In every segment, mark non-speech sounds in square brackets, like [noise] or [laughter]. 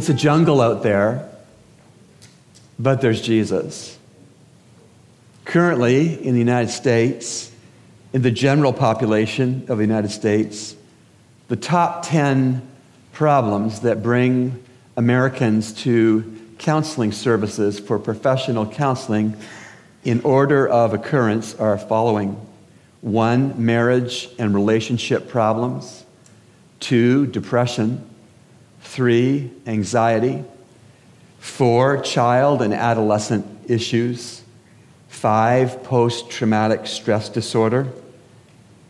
It's a jungle out there, but there's Jesus. Currently, in the United States, in the general population of the United States, the top 10 problems that bring Americans to counseling services for professional counseling in order of occurrence are following. One, marriage and relationship problems, two, depression, three, anxiety, four, child and adolescent issues, five, post traumatic stress disorder,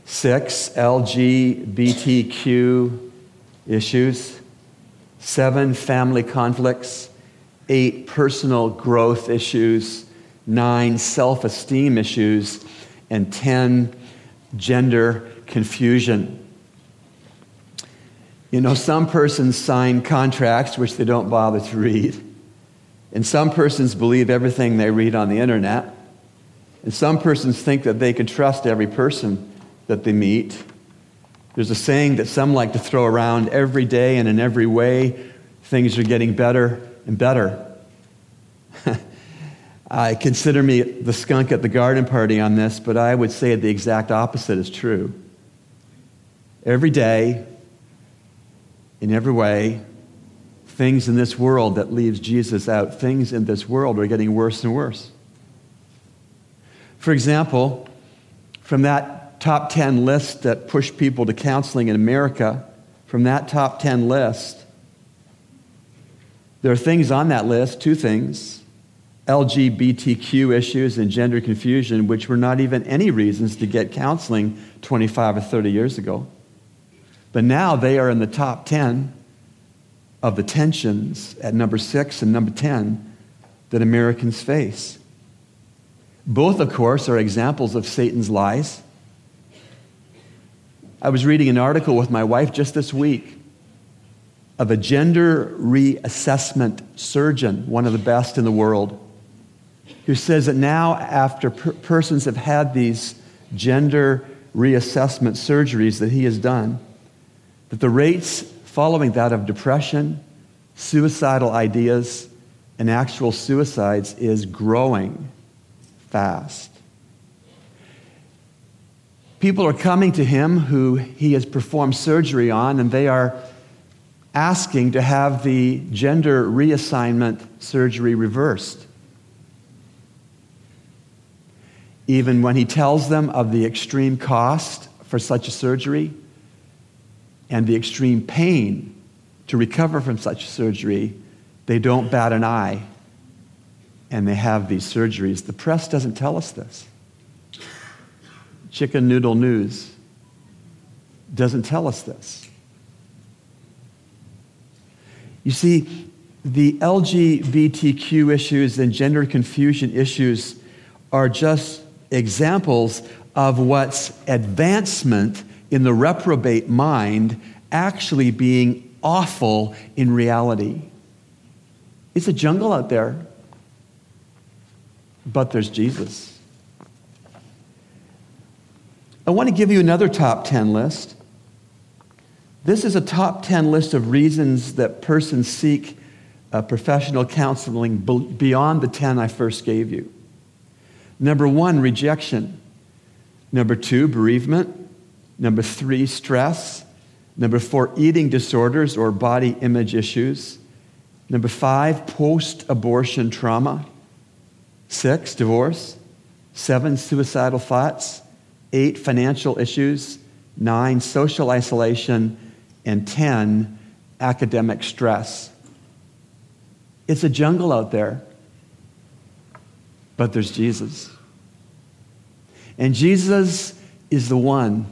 six, LGBTQ issues, seven, family conflicts. Eight personal growth issues, nine self esteem issues, and 10 gender confusion. You know, some persons sign contracts which they don't bother to read. And some persons believe everything they read on the internet. And some persons think that they can trust every person that they meet. There's a saying that some like to throw around every day and in every way things are getting better and better. [laughs] I consider me the skunk at the garden party on this, but I would say the exact opposite is true. Every day, in every way, things in this world that leaves Jesus out, things in this world are getting worse and worse. For example, from that top 10 list that pushed people to counseling in America, from that top 10 list, there are things on that list, two things LGBTQ issues and gender confusion, which were not even any reasons to get counseling 25 or 30 years ago. But now they are in the top 10 of the tensions at number six and number 10 that Americans face. Both, of course, are examples of Satan's lies. I was reading an article with my wife just this week of a gender reassessment surgeon, one of the best in the world, who says that now, after per- persons have had these gender reassessment surgeries that he has done, that the rates following that of depression, suicidal ideas, and actual suicides is growing fast. People are coming to him who he has performed surgery on, and they are asking to have the gender reassignment surgery reversed. Even when he tells them of the extreme cost for such a surgery and the extreme pain to recover from such surgery, they don't bat an eye and they have these surgeries. The press doesn't tell us this. Chicken Noodle News doesn't tell us this. You see, the LGBTQ issues and gender confusion issues are just examples of what's advancement in the reprobate mind actually being awful in reality. It's a jungle out there, but there's Jesus. I want to give you another top 10 list. This is a top 10 list of reasons that persons seek uh, professional counseling beyond the 10 I first gave you. Number one, rejection. Number two, bereavement. Number three, stress. Number four, eating disorders or body image issues. Number five, post abortion trauma. Six, divorce. Seven, suicidal thoughts. Eight, financial issues. Nine, social isolation and 10, academic stress. It's a jungle out there, but there's Jesus. And Jesus is the one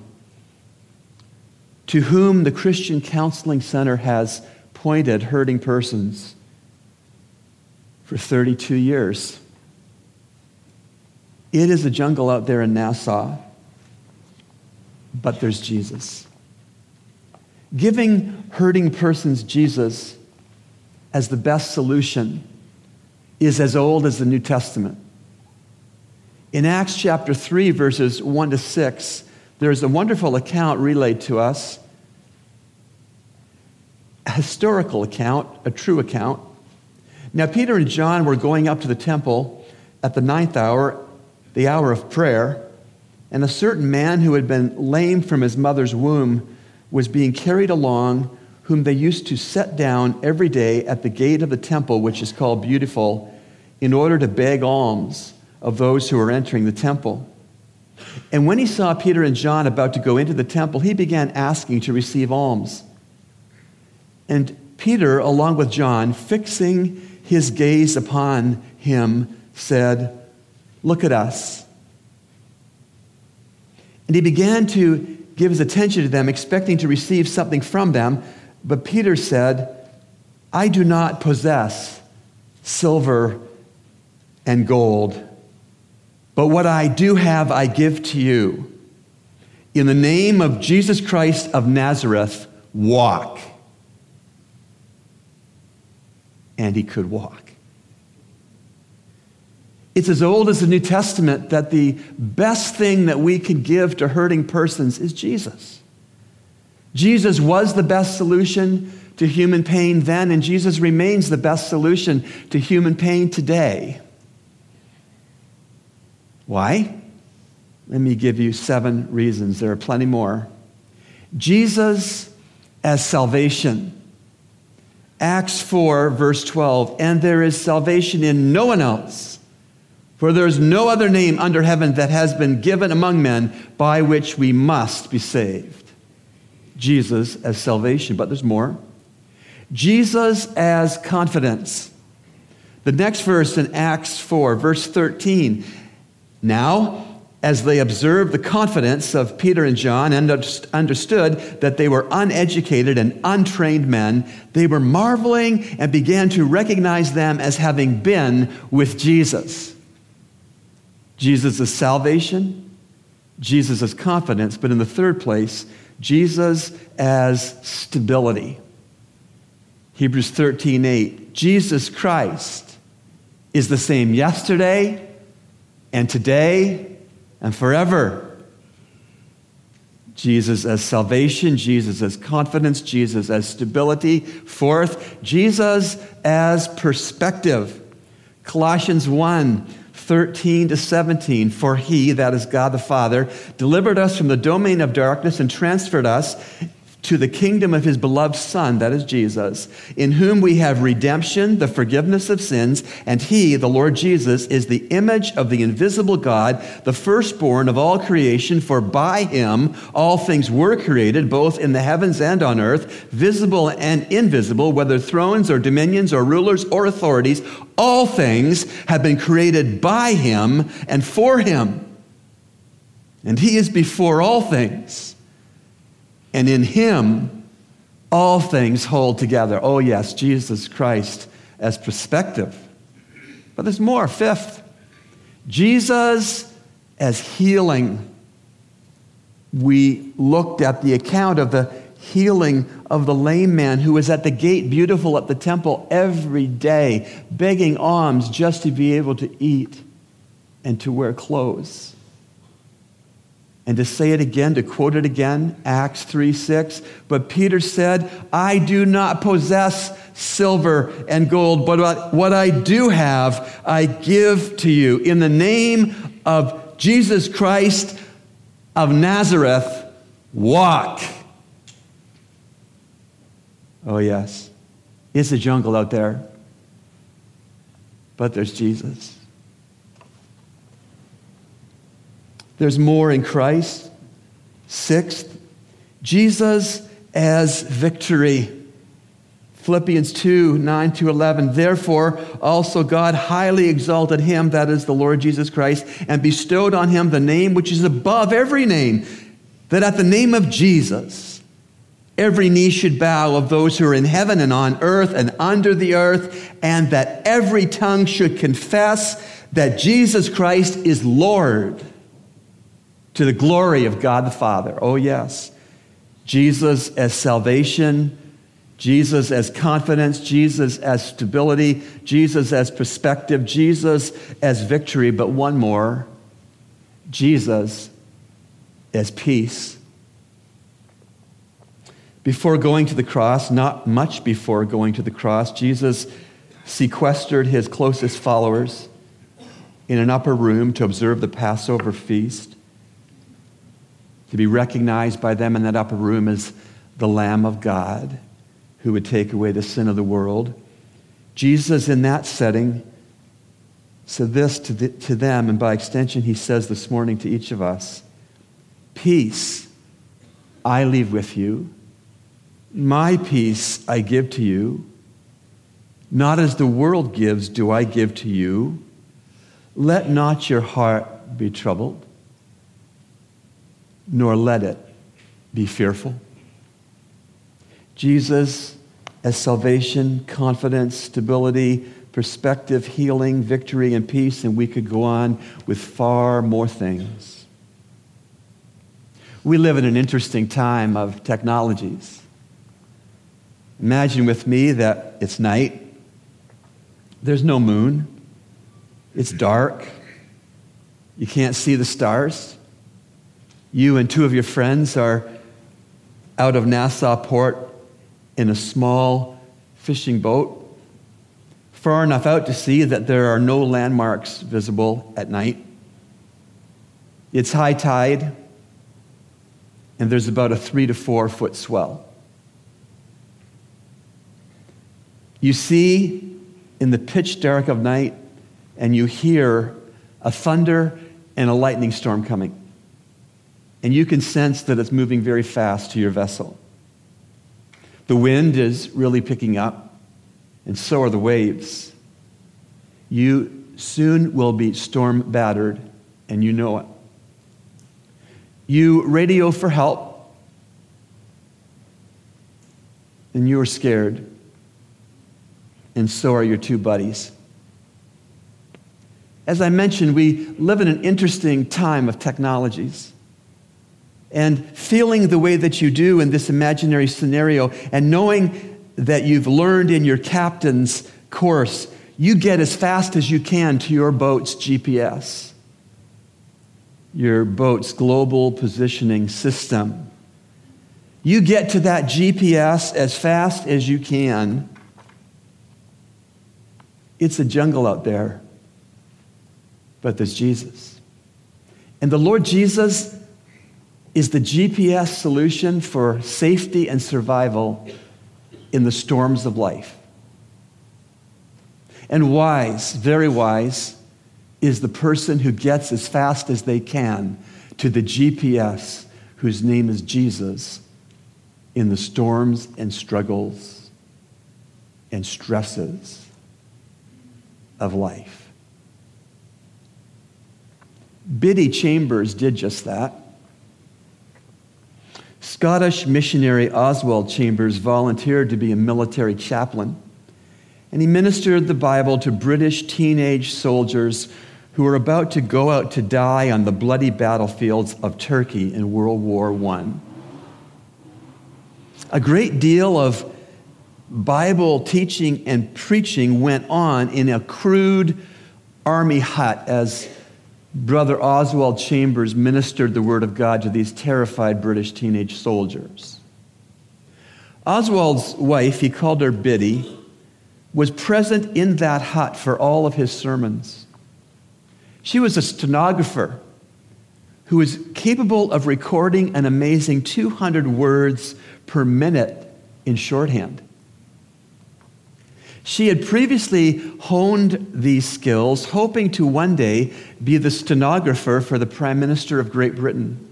to whom the Christian Counseling Center has pointed hurting persons for 32 years. It is a jungle out there in Nassau, but there's Jesus. Giving hurting persons Jesus as the best solution is as old as the New Testament. In Acts chapter 3, verses 1 to 6, there's a wonderful account relayed to us a historical account, a true account. Now, Peter and John were going up to the temple at the ninth hour, the hour of prayer, and a certain man who had been lame from his mother's womb was being carried along, whom they used to set down every day at the gate of the temple, which is called Beautiful, in order to beg alms of those who were entering the temple. And when he saw Peter and John about to go into the temple, he began asking to receive alms. And Peter, along with John, fixing his gaze upon him, said, Look at us. And he began to give his attention to them, expecting to receive something from them. But Peter said, I do not possess silver and gold, but what I do have, I give to you. In the name of Jesus Christ of Nazareth, walk and he could walk. It's as old as the New Testament that the best thing that we can give to hurting persons is Jesus. Jesus was the best solution to human pain then, and Jesus remains the best solution to human pain today. Why? Let me give you seven reasons. There are plenty more. Jesus as salvation. Acts 4, verse 12, and there is salvation in no one else, for there is no other name under heaven that has been given among men by which we must be saved. Jesus as salvation, but there's more. Jesus as confidence. The next verse in Acts 4, verse 13. Now, as they observed the confidence of Peter and John and understood that they were uneducated and untrained men, they were marveling and began to recognize them as having been with Jesus. Jesus' salvation, Jesus' confidence, but in the third place, Jesus as stability. Hebrews 13 8. Jesus Christ is the same yesterday and today and forever. Jesus as salvation, Jesus as confidence, Jesus as stability. Fourth, Jesus as perspective. Colossians 1 13 to 17. For he, that is God the Father, delivered us from the domain of darkness and transferred us to the kingdom of his beloved Son, that is Jesus, in whom we have redemption, the forgiveness of sins, and he, the Lord Jesus, is the image of the invisible God, the firstborn of all creation, for by him all things were created, both in the heavens and on earth, visible and invisible, whether thrones or dominions or rulers or authorities, all things have been created by him and for him. And he is before all things and in him all things hold together. Oh, yes, Jesus Christ as perspective. But there's more. Fifth, Jesus as healing. We looked at the account of the healing of the lame man who was at the gate, beautiful at the temple every day, begging alms just to be able to eat and to wear clothes. And to say it again, to quote it again, Acts 3 6. But Peter said, I do not possess silver and gold, but what I do have, I give to you. In the name of Jesus Christ of Nazareth, walk. Oh, yes. It's a jungle out there, but there's Jesus. There's more in Christ. Sixth, Jesus as victory. Philippians 2 9 to 11. Therefore, also God highly exalted him, that is the Lord Jesus Christ, and bestowed on him the name which is above every name, that at the name of Jesus, every knee should bow of those who are in heaven and on earth and under the earth, and that every tongue should confess that Jesus Christ is Lord to the glory of God the Father. Oh, yes. Jesus as salvation, Jesus as confidence, Jesus as stability, Jesus as perspective, Jesus as victory, but one more Jesus as peace. Before going to the cross, not much before going to the cross, Jesus sequestered his closest followers in an upper room to observe the Passover feast, to be recognized by them in that upper room as the Lamb of God who would take away the sin of the world. Jesus, in that setting, said this to, the, to them, and by extension, he says this morning to each of us Peace I leave with you, my peace I give to you. Not as the world gives, do I give to you. Let not your heart be troubled, nor let it be fearful. Jesus, as salvation, confidence, stability, perspective, healing, victory, and peace, and we could go on with far more things. We live in an interesting time of technologies. Imagine with me that it's night, there's no moon, it's dark. You can't see the stars. You and two of your friends are out of Nassau Port in a small fishing boat, far enough out to see that there are no landmarks visible at night. It's high tide, and there's about a three to four foot swell. You see in the pitch dark of night and you hear a thunder and a lightning storm coming. And you can sense that it's moving very fast to your vessel. The wind is really picking up, and so are the waves. You soon will be storm battered, and you know it. You radio for help, and you are scared, and so are your two buddies. As I mentioned, we live in an interesting time of technologies. And feeling the way that you do in this imaginary scenario, and knowing that you've learned in your captain's course, you get as fast as you can to your boat's GPS, your boat's global positioning system. You get to that GPS as fast as you can. It's a jungle out there but there's Jesus. And the Lord Jesus is the GPS solution for safety and survival in the storms of life. And wise, very wise, is the person who gets as fast as they can to the GPS whose name is Jesus in the storms and struggles and stresses of life. Biddy Chambers did just that. Scottish missionary Oswald Chambers volunteered to be a military chaplain, and he ministered the Bible to British teenage soldiers who were about to go out to die on the bloody battlefields of Turkey in World War I. A great deal of Bible teaching and preaching went on in a crude army hut as Brother Oswald Chambers ministered the word of God to these terrified British teenage soldiers. Oswald's wife, he called her Biddy, was present in that hut for all of his sermons. She was a stenographer who was capable of recording an amazing 200 words per minute in shorthand. She had previously honed these skills, hoping to one day be the stenographer for the Prime Minister of Great Britain.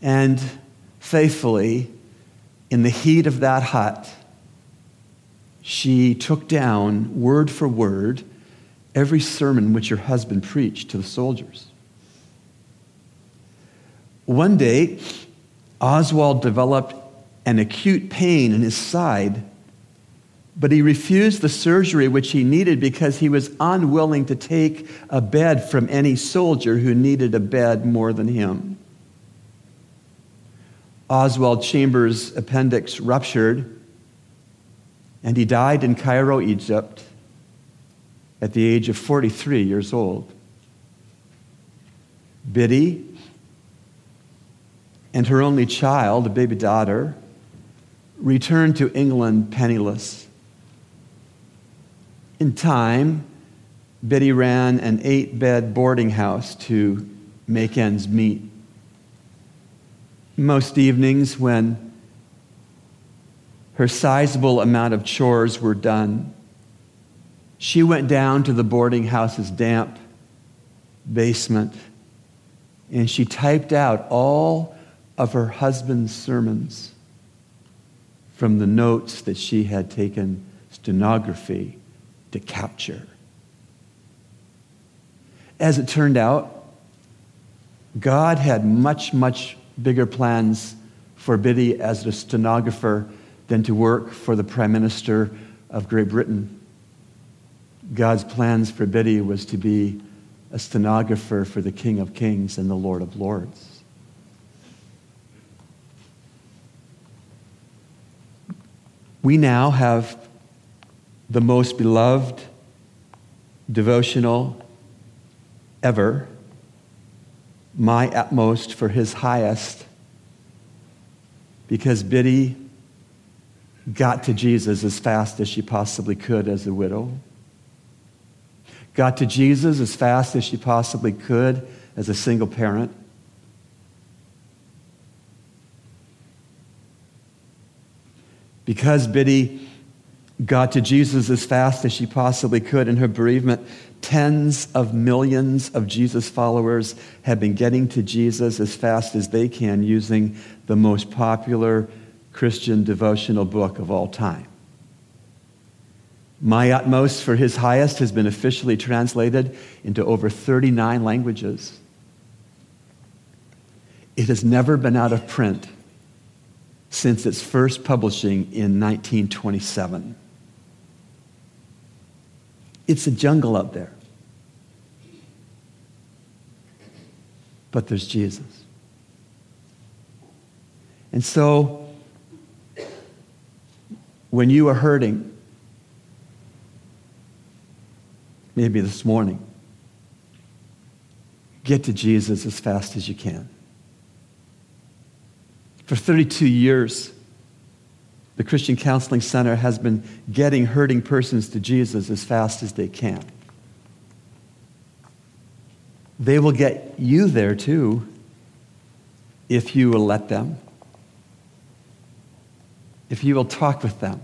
And faithfully, in the heat of that hut, she took down, word for word, every sermon which her husband preached to the soldiers. One day, Oswald developed an acute pain in his side but he refused the surgery which he needed because he was unwilling to take a bed from any soldier who needed a bed more than him. Oswald Chambers' appendix ruptured, and he died in Cairo, Egypt, at the age of 43 years old. Biddy and her only child, a baby daughter, returned to England penniless. In time, Biddy ran an eight bed boarding house to make ends meet. Most evenings, when her sizable amount of chores were done, she went down to the boarding house's damp basement and she typed out all of her husband's sermons from the notes that she had taken stenography to capture. As it turned out, God had much, much bigger plans for Biddy as a stenographer than to work for the Prime Minister of Great Britain. God's plans for Biddy was to be a stenographer for the King of Kings and the Lord of Lords. We now have the most beloved devotional ever, my utmost for his highest, because Biddy got to Jesus as fast as she possibly could as a widow got to Jesus as fast as she possibly could as a single parent. Because Biddy got to Jesus as fast as she possibly could in her bereavement, tens of millions of Jesus followers have been getting to Jesus as fast as they can using the most popular Christian devotional book of all time. My utmost for his highest has been officially translated into over 39 languages. It has never been out of print since its first publishing in 1927. It's a jungle up there. But there's Jesus. And so, when you are hurting, maybe this morning. Get to Jesus as fast as you can. For 32 years, the Christian Counseling Center has been getting hurting persons to Jesus as fast as they can. They will get you there too if you will let them, if you will talk with them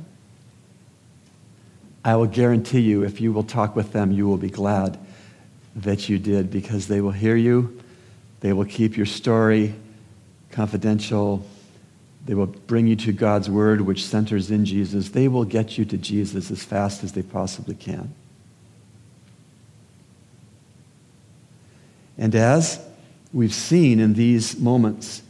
I will guarantee you, if you will talk with them, you will be glad that you did because they will hear you. They will keep your story confidential. They will bring you to God's word, which centers in Jesus. They will get you to Jesus as fast as they possibly can. And as we've seen in these moments,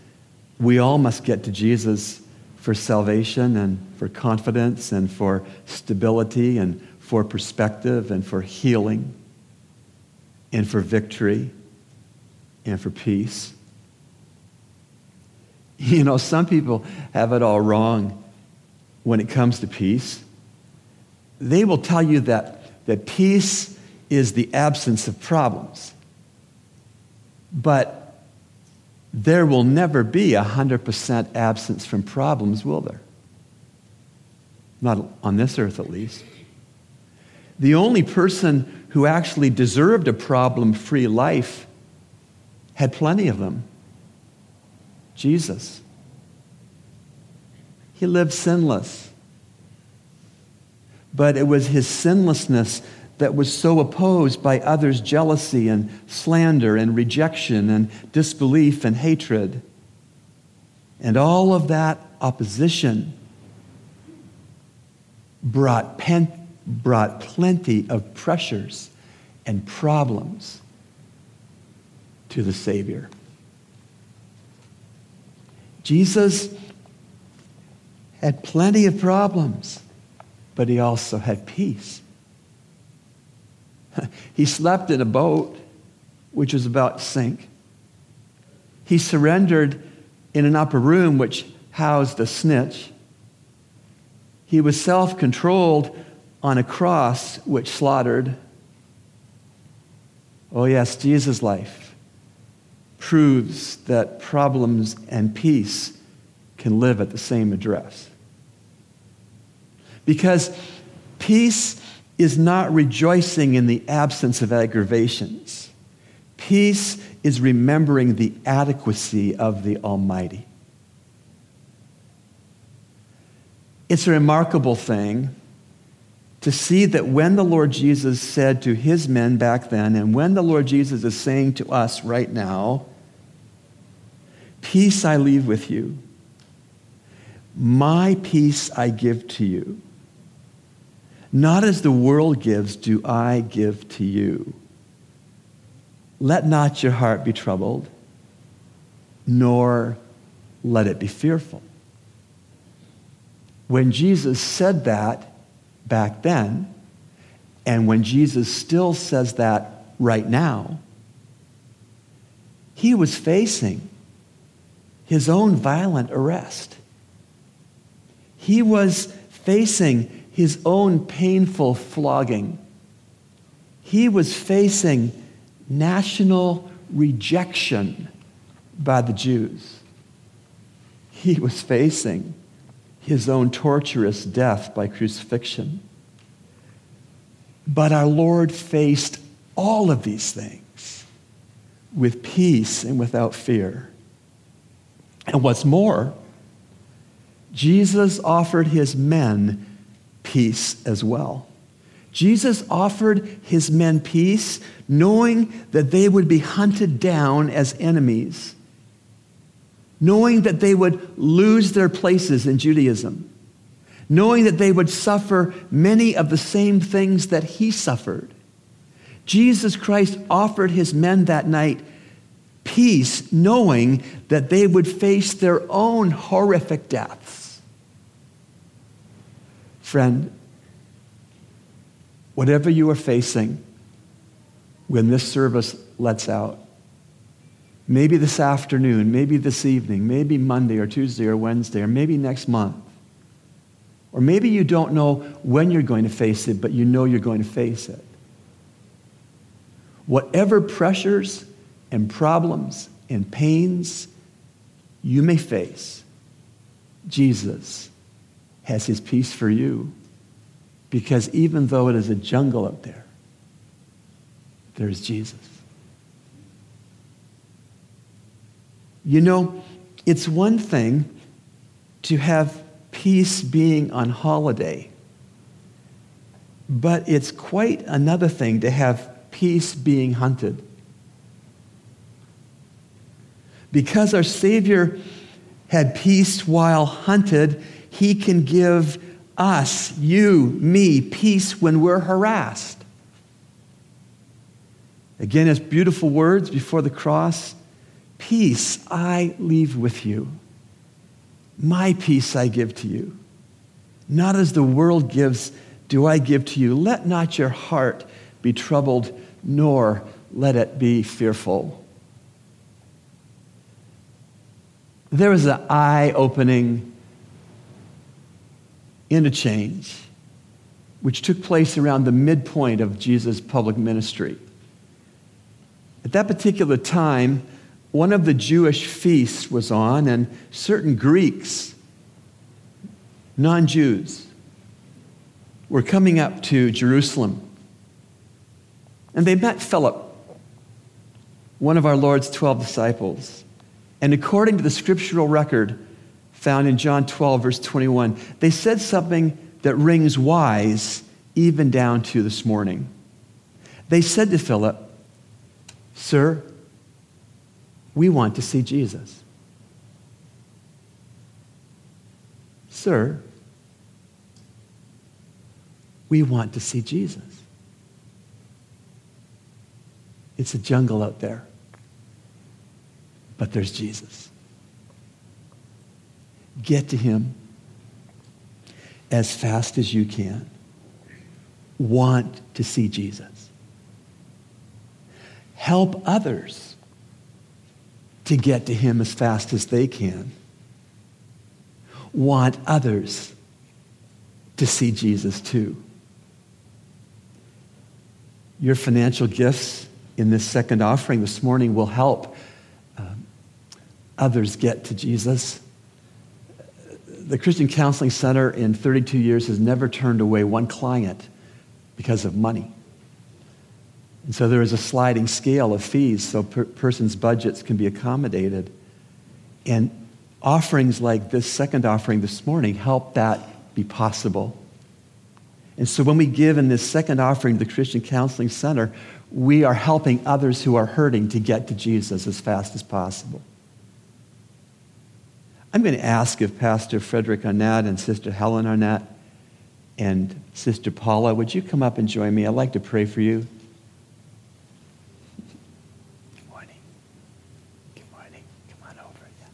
we all must get to Jesus for salvation and for confidence and for stability and for perspective and for healing and for victory and for peace. [laughs] You know, some people have it all wrong when it comes to peace. They will tell you that, that peace is the absence of problems. But there will never be a 100% absence from problems, will there? Not on this earth, at least. The only person who actually deserved a problem free life had plenty of them Jesus. He lived sinless. But it was his sinlessness that was so opposed by others' jealousy and slander and rejection and disbelief and hatred. And all of that opposition brought, pen, brought plenty of pressures and problems to the Savior. Jesus had plenty of problems, but he also had peace. [laughs] he slept in a boat which was about to sink. He surrendered in an upper room which housed a snitch. He was self controlled on a cross which slaughtered. Oh, yes, Jesus' life proves that problems and peace can live at the same address. Because peace is not rejoicing in the absence of aggravations. Peace is remembering the adequacy of the Almighty. It's a remarkable thing to see that when the Lord Jesus said to his men back then, and when the Lord Jesus is saying to us right now, Peace I leave with you, my peace I give to you. Not as the world gives, do I give to you. Let not your heart be troubled, nor let it be fearful. When Jesus said that back then, and when Jesus still says that right now, he was facing his own violent arrest. He was facing his own painful flogging. He was facing national rejection by the Jews. He was facing his own torturous death by crucifixion. But our Lord faced all of these things with peace and without fear. And what's more, Jesus offered his men peace as well. Jesus offered his men peace, knowing that they would be hunted down as enemies knowing that they would lose their places in Judaism, knowing that they would suffer many of the same things that he suffered. Jesus Christ offered his men that night peace, knowing that they would face their own horrific deaths. Friend, whatever you are facing when this service lets out, Maybe this afternoon, maybe this evening, maybe Monday or Tuesday or Wednesday, or maybe next month. Or maybe you don't know when you're going to face it, but you know you're going to face it. Whatever pressures and problems and pains you may face, Jesus has his peace for you. Because even though it is a jungle up there, there's Jesus. You know, it's one thing to have peace being on holiday, but it's quite another thing to have peace being hunted. Because our Savior had peace while hunted, he can give us, you, me, peace when we're harassed. Again, as beautiful words before the cross Peace I leave with you. My peace I give to you. Not as the world gives, do I give to you. Let not your heart be troubled, nor let it be fearful. There was an eye opening interchange which took place around the midpoint of Jesus' public ministry. At that particular time, one of the Jewish feasts was on, and certain Greeks, non Jews, were coming up to Jerusalem. And they met Philip, one of our Lord's 12 disciples. And according to the scriptural record found in John 12, verse 21, they said something that rings wise even down to this morning. They said to Philip, Sir, we want to see Jesus. Sir, we want to see Jesus. It's a jungle out there, but there's Jesus. Get to him as fast as you can. Want to see Jesus. Help others to get to Him as fast as they can. Want others to see Jesus too. Your financial gifts in this second offering this morning will help uh, others get to Jesus. The Christian Counseling Center in 32 years has never turned away one client because of money. And so there is a sliding scale of fees so per person's budgets can be accommodated. And offerings like this second offering this morning help that be possible. And so when we give in this second offering to the Christian Counseling Center, we are helping others who are hurting to get to Jesus as fast as possible. I'm going to ask if Pastor Frederick Arnett and Sister Helen Arnett and Sister Paula, would you come up and join me? I'd like to pray for you. Good morning. Good morning. Come on over. Yeah.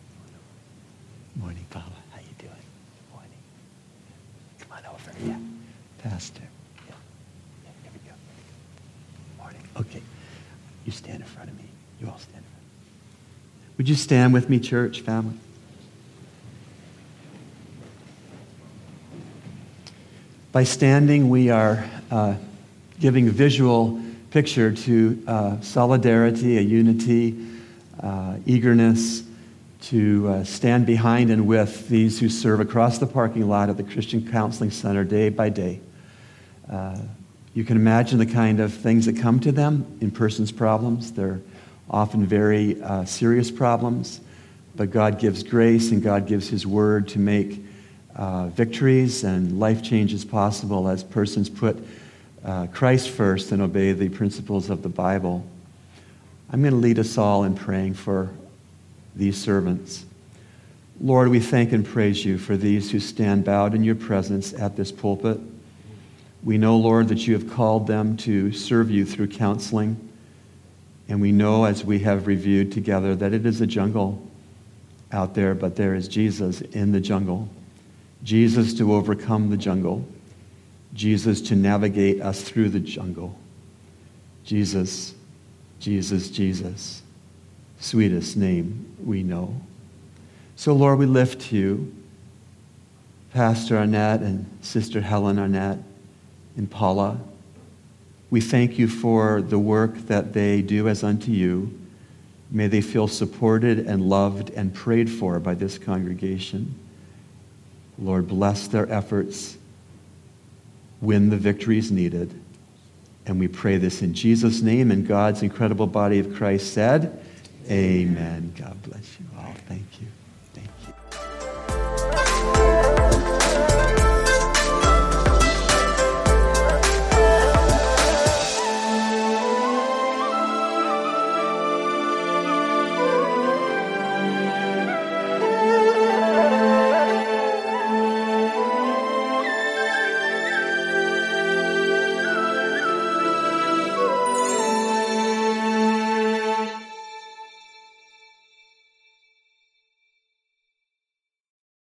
Good morning, Paula. How you doing? Good morning. Come on over. Yeah. Pastor. Yeah. yeah. Here we go. Good morning. Okay. You stand in front of me. You all stand in front of me. Would you stand with me, church, family? By standing, we are uh, giving visual picture to uh, solidarity, a unity, uh, eagerness to uh, stand behind and with these who serve across the parking lot at the Christian Counseling Center day by day. Uh, you can imagine the kind of things that come to them in person's problems. They're often very uh, serious problems, but God gives grace and God gives His word to make uh, victories and life changes possible as persons put uh, Christ first and obey the principles of the Bible. I'm going to lead us all in praying for these servants. Lord, we thank and praise you for these who stand bowed in your presence at this pulpit. We know, Lord, that you have called them to serve you through counseling. And we know, as we have reviewed together, that it is a jungle out there, but there is Jesus in the jungle. Jesus to overcome the jungle, Jesus to navigate us through the jungle. Jesus, Jesus, Jesus, sweetest name we know. So, Lord, we lift you Pastor Arnett and Sister Helen Arnett and Paula. We thank you for the work that they do as unto you. May they feel supported and loved and prayed for by this congregation. Lord, bless their efforts, win the victories needed. And we pray this in Jesus' name and God's incredible body of Christ said, Amen. God bless you all. Thank you. Thank you.